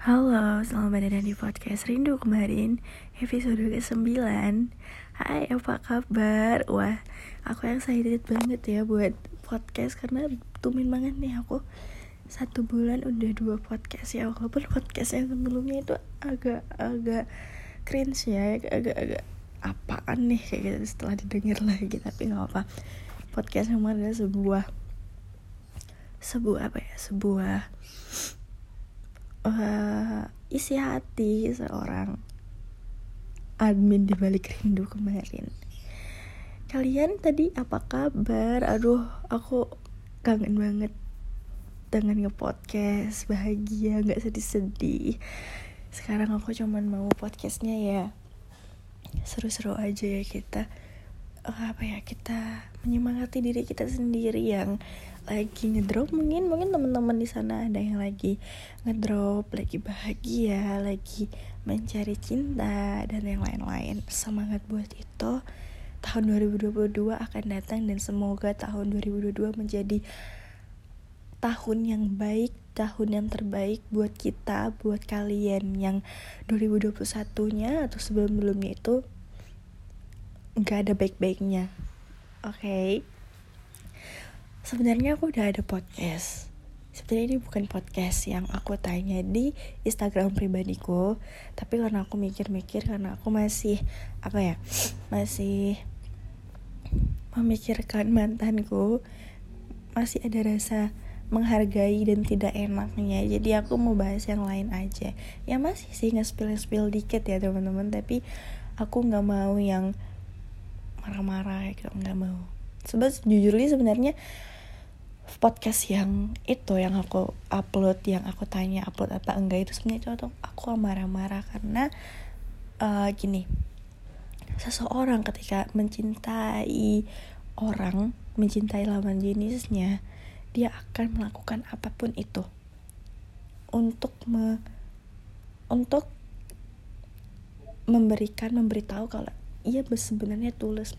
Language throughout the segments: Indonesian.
Halo, selamat datang di podcast Rindu kemarin Episode ke-9 Hai, apa kabar? Wah, aku yang excited banget ya buat podcast Karena tumin banget nih aku Satu bulan udah dua podcast ya Walaupun podcast yang sebelumnya itu agak-agak cringe ya Agak-agak apaan nih kayak gitu setelah didengar lagi Tapi gak apa Podcast yang adalah sebuah Sebuah apa ya? Sebuah uh, isi hati seorang admin di balik rindu kemarin. Kalian tadi apa kabar? Aduh, aku kangen banget dengan nge-podcast bahagia nggak sedih-sedih sekarang aku cuman mau podcastnya ya seru-seru aja ya kita uh, apa ya kita menyemangati diri kita sendiri yang lagi ngedrop mungkin mungkin teman-teman di sana ada yang lagi ngedrop lagi bahagia lagi mencari cinta dan yang lain-lain. Semangat buat itu. Tahun 2022 akan datang dan semoga tahun 2022 menjadi tahun yang baik tahun yang terbaik buat kita buat kalian yang 2021 nya atau sebelum-sebelumnya itu nggak ada baik-baiknya. Oke? okay? Sebenarnya aku udah ada podcast. Sebenarnya ini bukan podcast yang aku tanya di Instagram pribadiku. Tapi karena aku mikir-mikir karena aku masih apa ya masih memikirkan mantanku masih ada rasa menghargai dan tidak enaknya. Jadi aku mau bahas yang lain aja. Ya masih sih nge-spill-spill dikit ya teman-teman. Tapi aku nggak mau yang marah-marah gitu nggak mau. Sebab jujur sebenarnya podcast yang itu yang aku upload yang aku tanya upload apa enggak itu sebenarnya itu aku marah-marah karena uh, gini seseorang ketika mencintai orang mencintai lawan jenisnya dia akan melakukan apa pun itu untuk me untuk memberikan memberitahu kalau ia sebenarnya tulus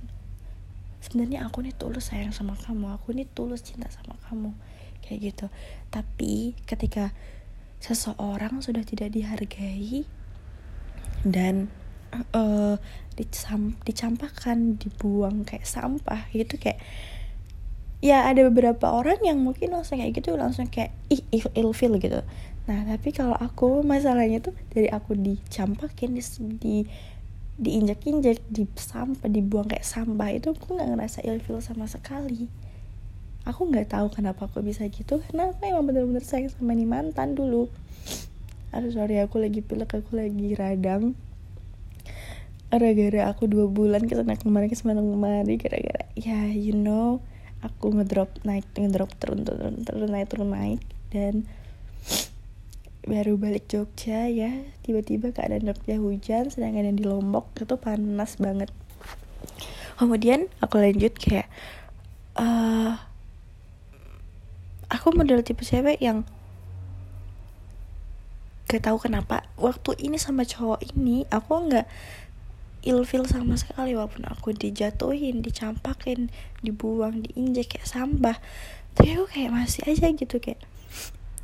sebenarnya aku nih tulus sayang sama kamu aku nih tulus cinta sama kamu kayak gitu. Tapi ketika seseorang sudah tidak dihargai dan uh, dicam dicampakkan dibuang kayak sampah gitu kayak ya ada beberapa orang yang mungkin langsung kayak gitu langsung kayak ih ilfil gitu. Nah tapi kalau aku masalahnya tuh dari aku dicampakin di, di diinjak-injak di sampah dibuang kayak sampah itu aku nggak ngerasa ilfil sama sekali. Aku nggak tahu kenapa aku bisa gitu karena aku emang bener-bener sayang sama nih mantan dulu. Aduh sorry aku lagi pilek aku lagi radang. Gara-gara aku dua bulan ke sana kemarin ke sana kemari gara-gara ya you know aku ngedrop naik ngedrop turun turun turun naik turun naik dan baru balik Jogja ya. Tiba-tiba keadaan Jogja hujan sedangkan yang di Lombok itu panas banget. Kemudian aku lanjut kayak uh, aku model tipe cewek yang gak tahu kenapa waktu ini sama cowok ini aku nggak ilfil sama sekali walaupun aku dijatuhin dicampakin dibuang diinjek kayak sampah. Tapi aku kayak masih aja gitu kayak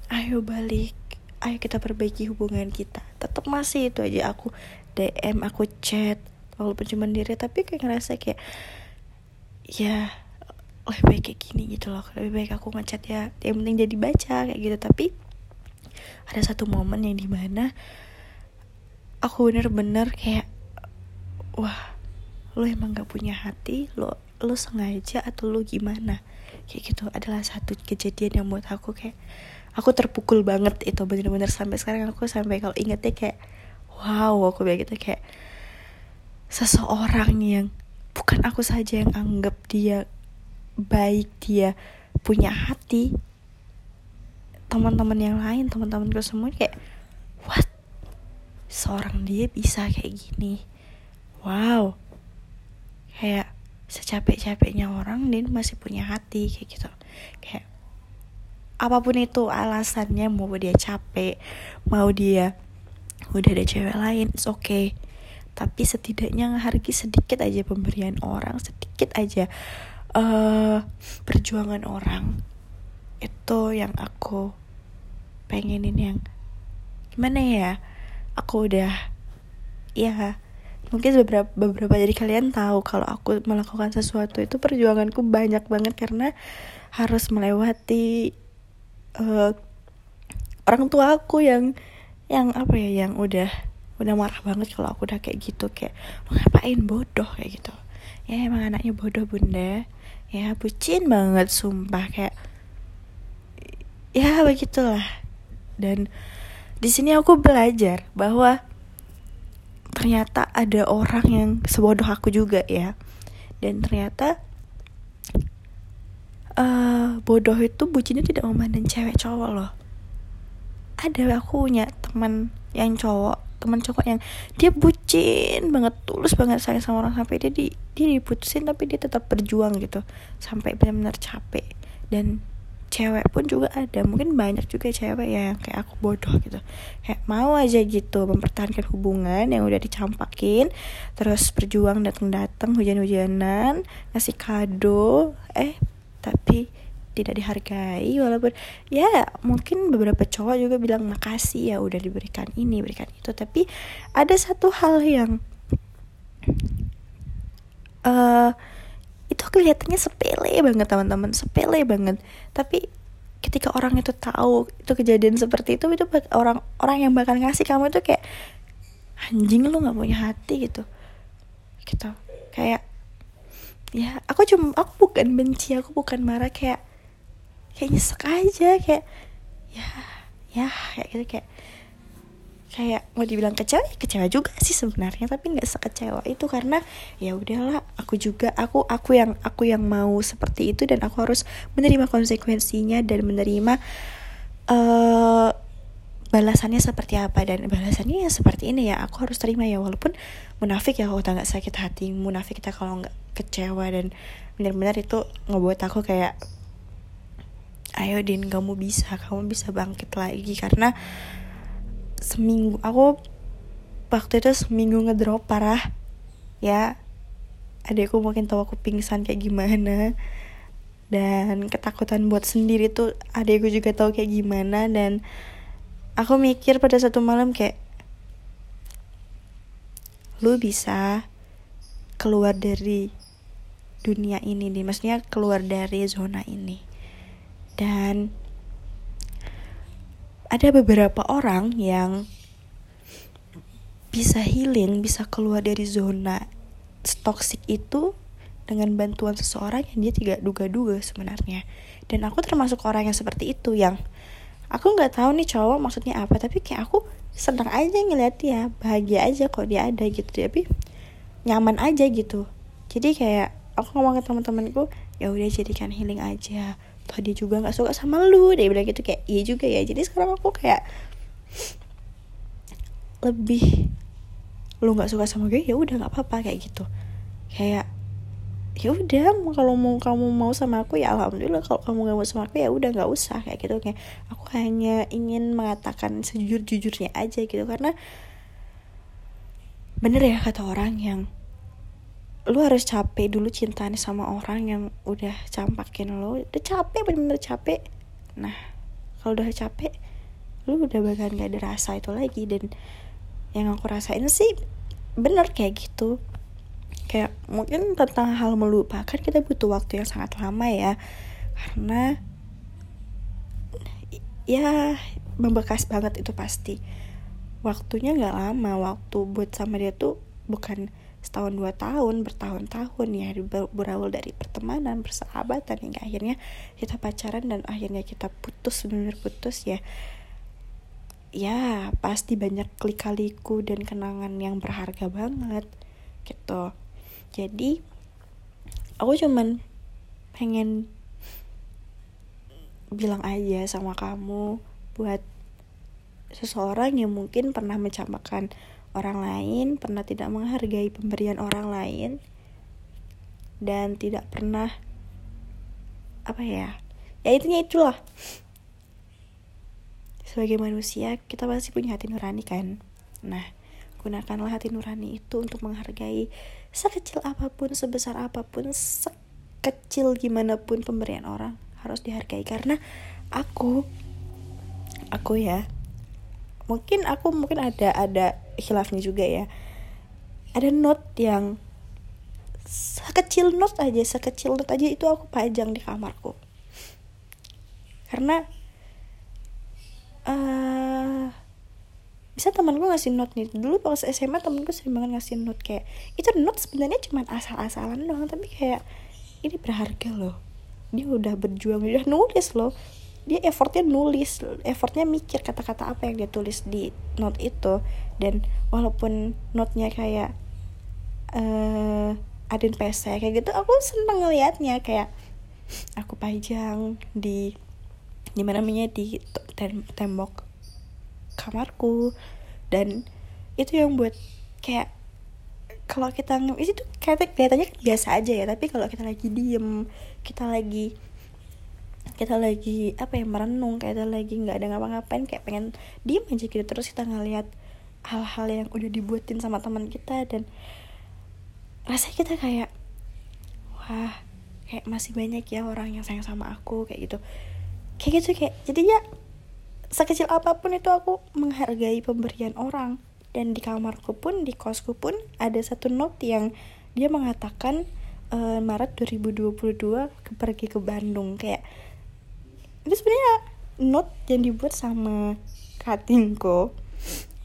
ayo balik ayo kita perbaiki hubungan kita. Tetap masih itu aja aku DM aku chat walaupun cuma diri tapi kayak ngerasa kayak ya lebih baik kayak gini gitu loh. Lebih baik aku ngechat ya yang penting jadi baca kayak gitu. Tapi ada satu momen yang di mana aku bener-bener kayak wah lo emang gak punya hati lo lo sengaja atau lo gimana? Kayak gitu adalah satu kejadian yang buat aku kayak aku terpukul banget itu bener-bener sampai sekarang aku sampai kalau ingetnya kayak wow aku bilang gitu kayak seseorang yang bukan aku saja yang anggap dia baik dia punya hati teman-teman yang lain teman-temanku semua kayak what? Seorang dia bisa kayak gini? Wow. Kayak secapek-capeknya orang dia masih punya hati kayak gitu. Kayak apa pun itu alasannya mau dia capek mau dia udah ada cewek lain it's okay. Tapi setidaknya ngehargai sedikit aja pemberian orang sedikit aja uh, perjuangan orang. Itu yang aku pengenin yang gimana ya? Aku udah ya mungkin beberapa beberapa dari kalian tahu kalau aku melakukan sesuatu itu perjuanganku banyak banget karena harus melewati uh, orang tua aku yang yang apa ya yang udah udah marah banget kalau aku udah kayak gitu kayak mau ngapain bodoh? kayak gitu. Ya emang anaknya bodoh bunda. Ya bucin banget sumpah kayak ya begitulah. Dan di sini aku belajar bahwa ternyata ada orang yang sebodoh aku juga ya. Dan ternyata uh, bodoh itu bucinnya tidak memandang cewek cowok loh. Ada aku punya teman yang cowok teman cowok yang dia bucin banget tulus banget sayang sama orang sampai dia di dia diputusin tapi dia tetap berjuang gitu. Sampai benar-benar capek. Dan cewek pun juga ada mungkin banyak juga cewek ya yang kayak aku bodoh gitu. Kayak mau aja gitu mempertahankan hubungan yang udah dicampakin terus berjuang datang-datang hujan-hujanan ngasih kado eh tapi tidak dihargai walaupun ya mungkin beberapa cowok juga bilang makasih ya udah diberikan ini berikan itu. Tapi ada satu hal yang uh, itu kelihatannya sepele banget teman-teman sepele banget. Tapi ketika orang itu tahu itu kejadian seperti itu itu orang orang yang bakal ngasih kamu itu kayak anjing lu nggak punya hati gitu. Gitu. Kayak ya aku cuma aku bukan benci aku bukan marah kayak kayak nyesek aja kayak ya ya kayak gitu kayak kayak mau dibilang kecewa ya kecewa juga sih sebenarnya tapi nggak sekecewa itu karena ya udahlah aku juga aku aku yang aku yang mau seperti itu dan aku harus menerima konsekuensinya dan menerima uh, balasannya seperti apa dan balasannya ya seperti ini ya aku harus terima ya. Walaupun munafik ya kalau nggak sakit hati munafik kita kalau nggak kecewa dan benar-benar itu ngebuat aku kayak ayo din kamu bisa kamu bisa bangkit lagi. Karena seminggu aku waktu itu seminggu ngedrop parah. Ya adekku mungkin tahu aku pingsan kayak gimana. Dan ketakutan buat sendiri tuh adekku juga tahu kayak gimana dan aku mikir pada satu malam kayak lu bisa keluar dari dunia ini nih maksudnya keluar dari zona ini dan ada beberapa orang yang bisa healing, bisa keluar dari zona toxic itu dengan bantuan seseorang yang dia tidak duga-duga sebenarnya. Dan aku termasuk orang yang seperti itu yang aku nggak tahu nih cowok maksudnya apa, tapi kayak aku senang aja ngeliat dia, bahagia aja kok dia ada gitu, tapi nyaman aja gitu. Jadi kayak aku ngomong ke teman-temanku, ya udah jadikan healing aja. Toh dia juga nggak suka sama lu. Dia bilang gitu kayak iya juga ya. Jadi sekarang aku kayak lebih lu nggak suka sama gue ya udah nggak apa-apa kayak gitu. Kayak ya udah kalau mau kamu mau sama aku ya alhamdulillah. Kalau kamu gak mau sama aku ya udah nggak usah kayak gitu. Kayak aku hanya ingin mengatakan sejujur jujurnya aja gitu. Karena bener ya kata orang yang lu harus capek dulu cinta sama orang yang udah campakin lo. Udah capek bener-bener capek. Nah kalau udah capek lu udah bakal gak ada rasa itu lagi. Dan yang aku rasain sih bener kayak gitu kayak mungkin tentang hal melupakan kita butuh waktu yang sangat lama ya. Karena ya membekas banget itu pasti. Waktunya nggak lama waktu buat sama dia tuh bukan setahun dua tahun bertahun-tahun ya berawal dari pertemanan persahabatan hingga akhirnya kita pacaran dan akhirnya kita putus benar putus ya. Ya pasti banyak klik-kaliku dan kenangan yang berharga banget gitu jadi aku cuman pengen bilang aja sama kamu buat seseorang yang mungkin pernah mencampakkan orang lain, pernah tidak menghargai pemberian orang lain, dan tidak pernah apa ya? Ya intinya itulah. Sebagai manusia, kita pasti punya hati nurani kan. Nah, gunakanlah hati nurani itu untuk menghargai sekecil apa pun, sebesar apa pun, sekecil gimana pun pemberian orang harus dihargai. Karena aku aku ya mungkin aku mungkin ada ada hilafnya juga ya. Ada note yang sekecil note aja sekecil note aja itu aku pajang di kamarku. Karena uh, bisa temanku ngasih note nih. Dulu pas SMA temanku sering banget ngasih note kayak itu note sebenarnya cuma asal-asalan doang tapi kayak ini berharga loh. Dia udah berjuang udah nulis loh. Dia effortnya nulis effortnya mikir kata-kata apa yang dia tulis di note itu. Dan walaupun notnya kayak uh, adin pesek kayak gitu aku seneng ngeliatnya. Kayak aku pajang di di mana namanya di tem tembok kamarku. Dan itu yang buat kayak kalau kita itu kayak kelihatannya biasa aja ya tapi kalau kita lagi diem kita lagi kita lagi apa ya merenung kayak kita lagi nggak ada ngapa-ngapain kayak pengen diem aja gitu terus kita ngeliat hal-hal yang udah dibuatin sama teman kita dan rasanya kita kayak wah kayak masih banyak ya orang yang sayang sama aku kayak gitu. Kayak gitu kayak jadi ya sekecil apa pun itu aku menghargai pemberian orang. Dan di kamarku pun di kosku pun ada satu note yang dia mengatakan uh, Maret 2022 ke pergi ke Bandung. Kayak itu sebenarnya note yang dibuat sama katingko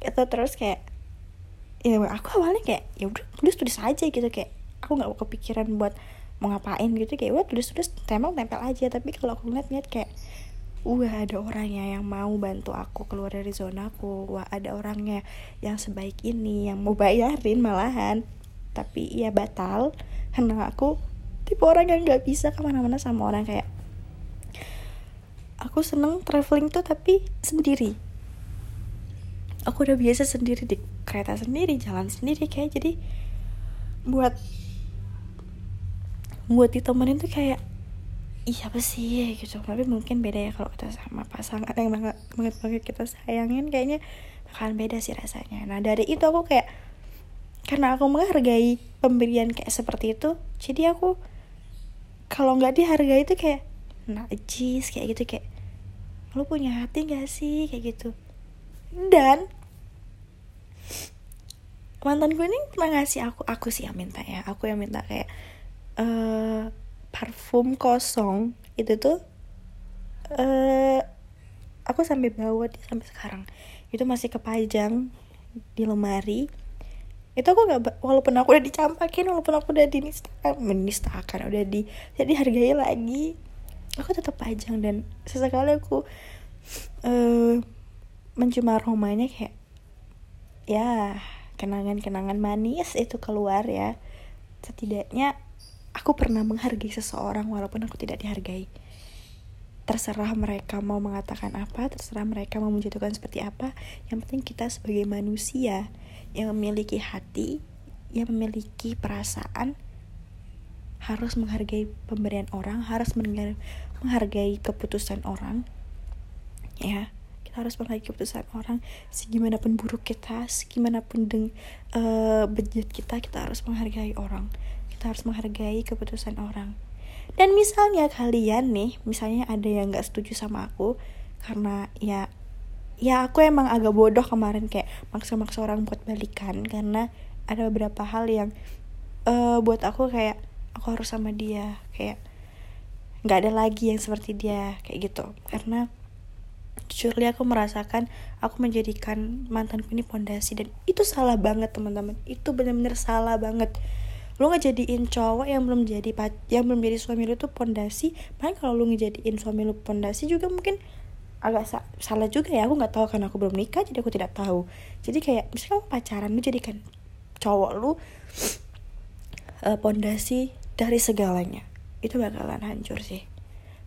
itu terus kayak ya aku awalnya kayak ya udah tulis tulis aja gitu. Kayak aku nggak kepikiran buat mau ngapain gitu. Kayak udah tulis tulis tempel tempel aja. Tapi kalau aku ngeliat ngeliat kayak wah ada orangnya yang mau bantu aku keluar dari zona aku. Wah ada orangnya yang sebaik ini yang mau bayarin malahan. Tapi ya batal karena aku tipe orang yang nggak bisa ke mana-mana sama orang kayak aku seneng traveling tuh tapi sendiri. Aku udah biasa sendiri di kereta sendiri jalan sendiri kayak jadi buat buat ditemenin tuh kayak iya apa sih? Gitu. Tapi mungkin beda ya kalau kita sama pasangan. Yang banget banget banget kita sayangin kayaknya bakalan beda sih rasanya. Nah dari itu aku kayak karena aku menghargai pemberian kayak seperti itu jadi aku kalau nggak dihargai itu kayak najis kayak gitu kayak lu punya hati gak sih? Kayak gitu. Dan mantanku ini pernah ngasih aku aku sih yang minta ya. Aku yang minta kayak uh, parfum kosong itu tuh uh, aku sampai bawa dia sampai sekarang. Itu masih kepajang di lemari. Itu aku nggak walaupun aku udah dicampakin walaupun aku udah dinistakan menistakan udah di jadi hargai lagi. Aku tetap pajang dan sesekali aku uh, mencium aromanya kayak ya kenangan-kenangan manis itu keluar ya. Setidaknya aku pernah menghargai seseorang walaupun aku tidak dihargai. Terserah mereka mau mengatakan apa terserah mereka mau menjatuhkan seperti apa. Yang penting kita sebagai manusia yang memiliki hati yang memiliki perasaan harus menghargai pemberian orang harus menghargai keputusan orang ya. Kita harus menghargai keputusan orang. Segimanapun buruk kita segimanapun deng uh, bejat kita kita harus menghargai orang kita harus menghargai keputusan orang. Dan misalnya kalian nih misalnya ada yang nggak setuju sama aku karena ya ya aku emang agak bodoh kemarin kayak maksa-maksa orang buat balikan karena ada beberapa hal yang uh, buat aku kayak aku harus sama dia kayak nggak ada lagi yang seperti dia kayak gitu. Karena jujur aku merasakan aku menjadikan mantanku ini pondasi dan itu salah banget teman-teman. Itu benar-benar salah banget lu ngejadiin cowok yang belum jadi yang belum jadi suami lu tuh pondasi. Paling kalau lu ngejadiin suami lu pondasi juga mungkin agak sa salah juga ya. Aku nggak tahu karena aku belum nikah jadi aku tidak tahu. Jadi kayak misalnya kamu pacaran lu jadikan cowok lu uh, pondasi dari segalanya. Itu bakalan hancur sih.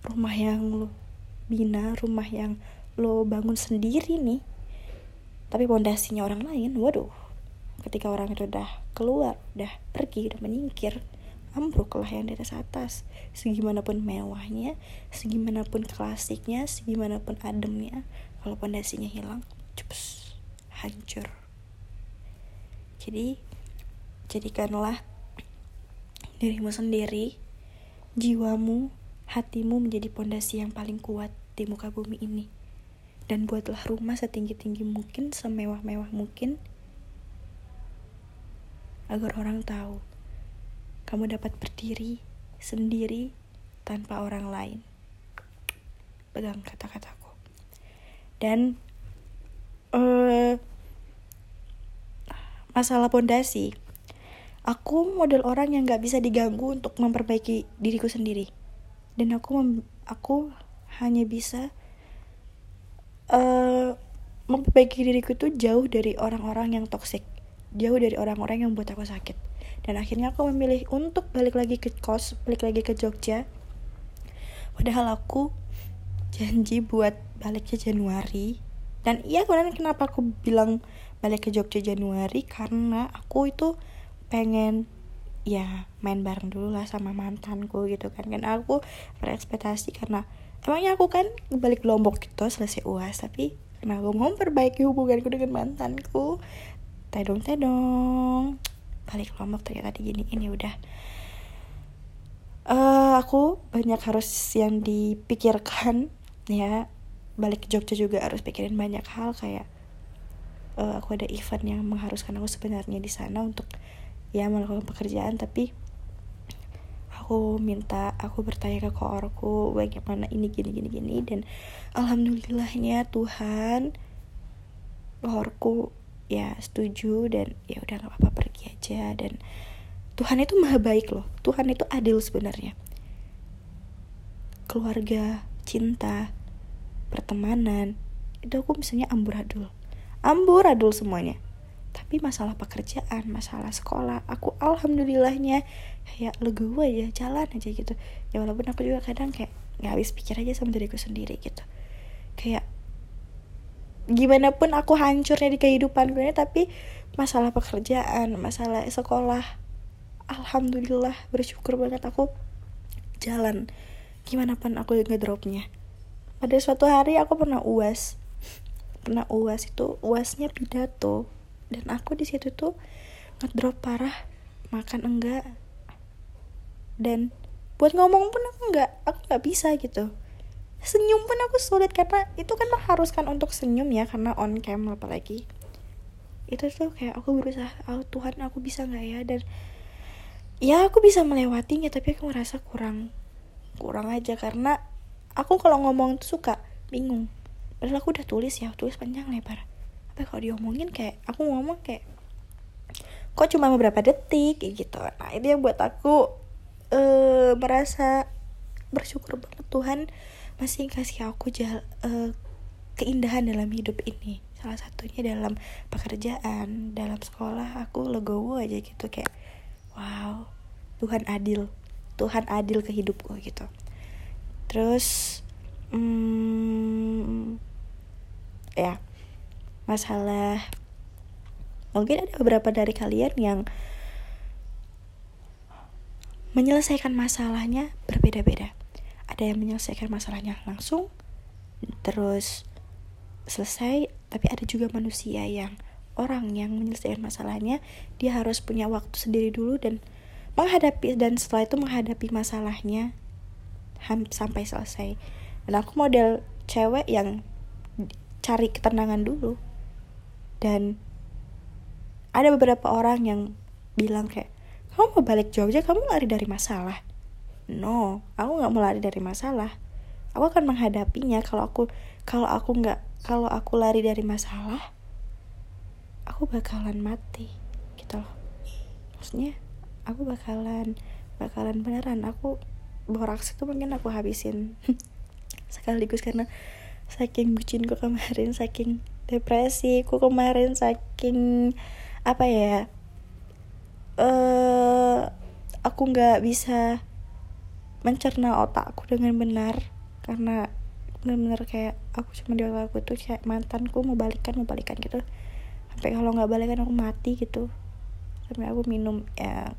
Rumah yang lu bina rumah yang lo bangun sendiri nih tapi pondasinya orang lain waduh ketika orang itu udah keluar udah pergi udah menyingkir ambruklah yang dari atas segimanapun mewahnya segimanapun klasiknya segimanapun ademnya kalau pondasinya hilang cepus hancur jadi jadikanlah dirimu sendiri, jiwamu, hatimu menjadi pondasi yang paling kuat di muka bumi ini. dan buatlah rumah setinggi-tinggi mungkin, semewah-mewah mungkin agar orang tahu kamu dapat berdiri sendiri tanpa orang lain. Pegang kata-kataku. Dan uh, masalah pondasi, aku model orang yang gak bisa diganggu untuk memperbaiki diriku sendiri. Dan aku aku hanya bisa uh, memperbaiki diriku itu jauh dari orang-orang yang toksik jauh dari orang-orang yang buat aku sakit. Dan akhirnya aku memilih untuk balik lagi ke kos balik lagi ke Jogja. Padahal aku janji buat baliknya Januari. Dan iya kemudian kenapa aku bilang balik ke Jogja Januari? Karena aku itu pengen ya main bareng dulu lah sama mantanku gitu kan. Kan aku berekspektasi karena emangnya aku kan balik Lombok gitu selesai uas tapi aku mau perbaiki hubunganku dengan mantanku tedong tedong balik Lombok ternyata di gini ini udah. Uh, aku banyak harus yang dipikirkan ya. Balik ke Jogja juga harus pikirin banyak hal kayak uh, aku ada event yang mengharuskan aku sebenarnya di sana untuk ya melakukan pekerjaan tapi aku minta aku bertanya ke koorku bagaimana ini gini gini gini? Dan alhamdulillahnya Tuhan koorku ya setuju dan ya udah nggak apa-apa pergi aja. Dan Tuhan itu maha baik loh. Tuhan itu adil sebenarnya. Keluarga cinta pertemanan itu aku misalnya amburadul amburadul semuanya. Tapi masalah pekerjaan masalah sekolah aku alhamdulillahnya kayak legowo aja jalan aja gitu. Ya walaupun aku juga kadang kayak nggak habis pikir aja sama diriku sendiri gitu. Kayak gimana pun aku hancurnya di kehidupan gue tapi masalah pekerjaan masalah sekolah alhamdulillah bersyukur banget aku jalan. Gimana pun aku ngedropnya. Pada suatu hari aku pernah uas. Pernah uas itu uasnya pidato. Dan aku di situ tuh ngedrop parah makan enggak. Dan buat ngomong pun aku nggak aku nggak bisa gitu senyum pun aku sulit karena itu kan mengharuskan untuk senyum ya karena on cam apalagi. Itu tuh kayak aku berusaha oh Tuhan aku bisa nggak ya? Dan ya aku bisa melewatinya tapi aku ngerasa kurang kurang aja. Karena aku kalau ngomong tuh suka bingung. Padahal aku udah tulis ya tulis panjang lebar. Tapi kalau diomongin kayak aku ngomong kayak kok cuma beberapa detik? Kayak gitu. Nah itu yang buat aku uh, merasa bersyukur banget Tuhan masih kasih aku jal, uh, keindahan dalam hidup ini. Salah satunya dalam pekerjaan dalam sekolah aku legowo aja gitu kayak wow Tuhan adil Tuhan adil ke hidupku gitu. Terus hmm, ya masalah mungkin ada beberapa dari kalian yang menyelesaikan masalahnya berbeda-beda ada yang menyelesaikan masalahnya langsung terus selesai tapi ada juga manusia yang orang yang menyelesaikan masalahnya dia harus punya waktu sendiri dulu dan menghadapi dan setelah itu menghadapi masalahnya sampai selesai. Dan aku model cewek yang cari ketenangan dulu. Dan ada beberapa orang yang bilang kayak kamu mau balik Jogja kamu lari dari masalah no aku nggak mau lari dari masalah. Aku akan menghadapinya kalau aku kalau aku nggak kalau aku lari dari masalah aku bakalan mati gitu loh. Maksudnya aku bakalan bakalan beneran. Aku boraks itu mungkin aku habisin. Sekaligus karena saking bucinku kemarin saking depresiku kemarin saking apa ya uh, aku nggak bisa mencerna otakku dengan benar. Karena benar-benar kayak aku cuma di otakku tuh kayak mantanku mau balikan mau balikan gitu. Sampai kalau nggak balikan aku mati gitu. Sampai aku minum ya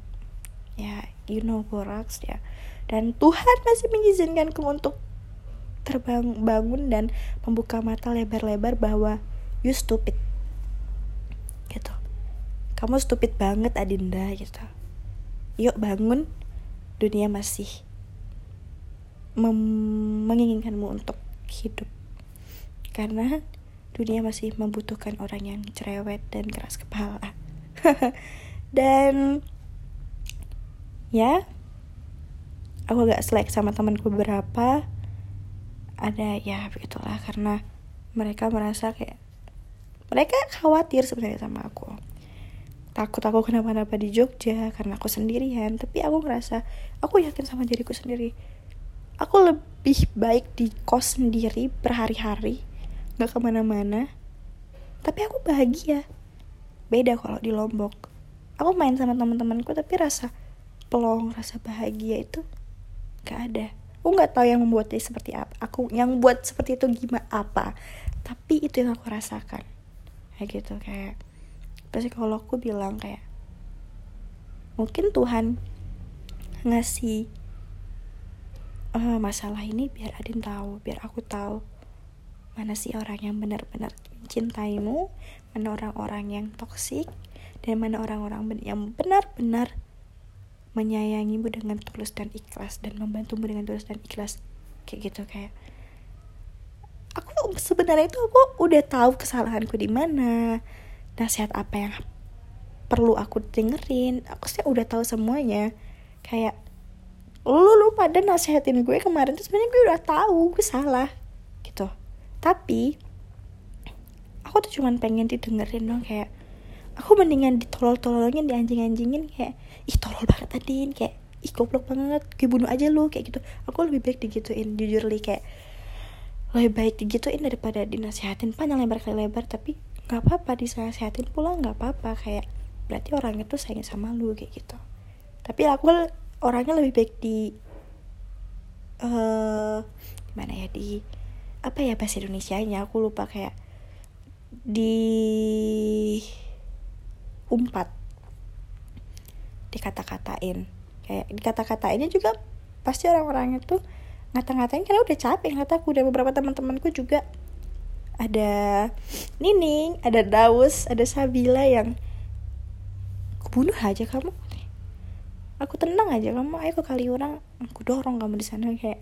ya you know borax ya. Dan Tuhan masih mengizinkanku untuk terbang bangun dan membuka mata lebar-lebar bahwa you stupid. Gitu. Kamu stupid banget Adinda gitu. Yuk bangun. Dunia masih menginginkanmu untuk hidup. Karena dunia masih membutuhkan orang yang cerewet dan keras kepala. Dan ya aku agak selek sama temanku beberapa. Ada ya begitulah. Karena mereka merasa kayak mereka khawatir sebenarnya sama aku. Takut aku kenapa-napa di Jogja karena aku sendirian. Tapi aku ngerasa aku yakin sama diriku sendiri aku lebih baik di kos sendiri berhari-hari gak ke mana-mana. Tapi aku bahagia. Beda kalau di Lombok. Aku main sama teman-temanku tapi rasa pelong rasa bahagia itu gak ada. Aku nggak tahu yang membuatnya seperti apa aku yang buat seperti itu gimana apa. Tapi itu yang aku rasakan. Kayak gitu kayak pasti kalau aku bilang kayak mungkin Tuhan ngasih uh, masalah ini biar Adin tahu biar aku tahu mana sih orang yang benar-benar mencintaimu mana orang-orang yang toksik dan mana orang-orang yang benar-benar menyayangimu dengan tulus dan ikhlas dan membantumu dengan tulus dan ikhlas. Kayak gitu kayak aku sebenarnya itu aku udah tahu kesalahanku di mana nasihat apa yang perlu aku dengerin aku sih udah tahu semuanya. Kayak lu lu pada nasihatin gue kemarin tuh sebenarnya gue udah tahu gue salah gitu. Tapi aku tuh cuman pengen didengerin dong kayak aku mendingan ditolol-tololnya dianjing-anjingin kayak ih tolol banget tadi kayak ih goblok banget gue bunuh aja lu kayak gitu. Aku lebih baik digituin jujur li kayak lebih baik digituin daripada dinasihatin. Panjang lebar kali lebar tapi nggak apa-apa dinasihatin pula nggak apa-apa kayak berarti orang itu sayang sama lu kayak gitu. Tapi aku orangnya lebih baik di uh, gimana ya di apa ya bahasa Indonesia nya aku lupa kayak di umpat. Dikata-katain. Kayak dikata-katainnya juga pasti orang-orang itu ngata-ngatain karena udah capek. Ngataku udah beberapa teman-temanku juga ada Nining ada Daus ada Sabila yang bunuh aja kamu aku tenang aja kamu ayo ke kali orang aku dorong kamu di sana kayak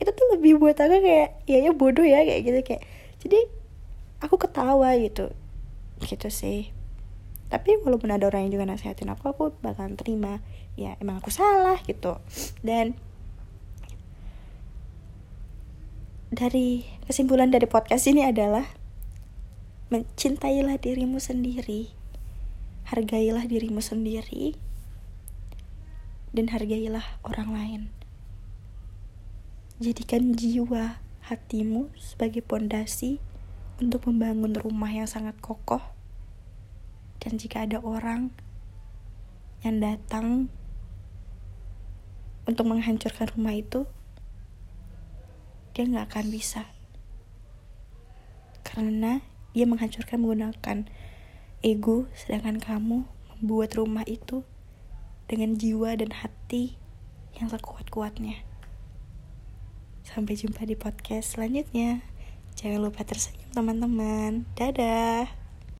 itu tuh lebih buat aku kayak ya ya bodoh ya kayak gitu kayak jadi aku ketawa gitu gitu sih. Tapi walaupun ada orang yang juga nasihatin aku aku bakalan terima ya emang aku salah gitu. Dan dari kesimpulan dari podcast ini adalah mencintailah dirimu sendiri hargailah dirimu sendiri dan hargailah orang lain Jadikan jiwa hatimu sebagai pondasi untuk membangun rumah yang sangat kokoh. Dan jika ada orang yang datang untuk menghancurkan rumah itu, dia nggak akan bisa. Karena dia menghancurkan menggunakan ego, sedangkan kamu membuat rumah itu dengan jiwa dan hati yang sekuat-kuatnya. Sampai jumpa di podcast selanjutnya. Jangan lupa tersenyum teman-teman. Dadah.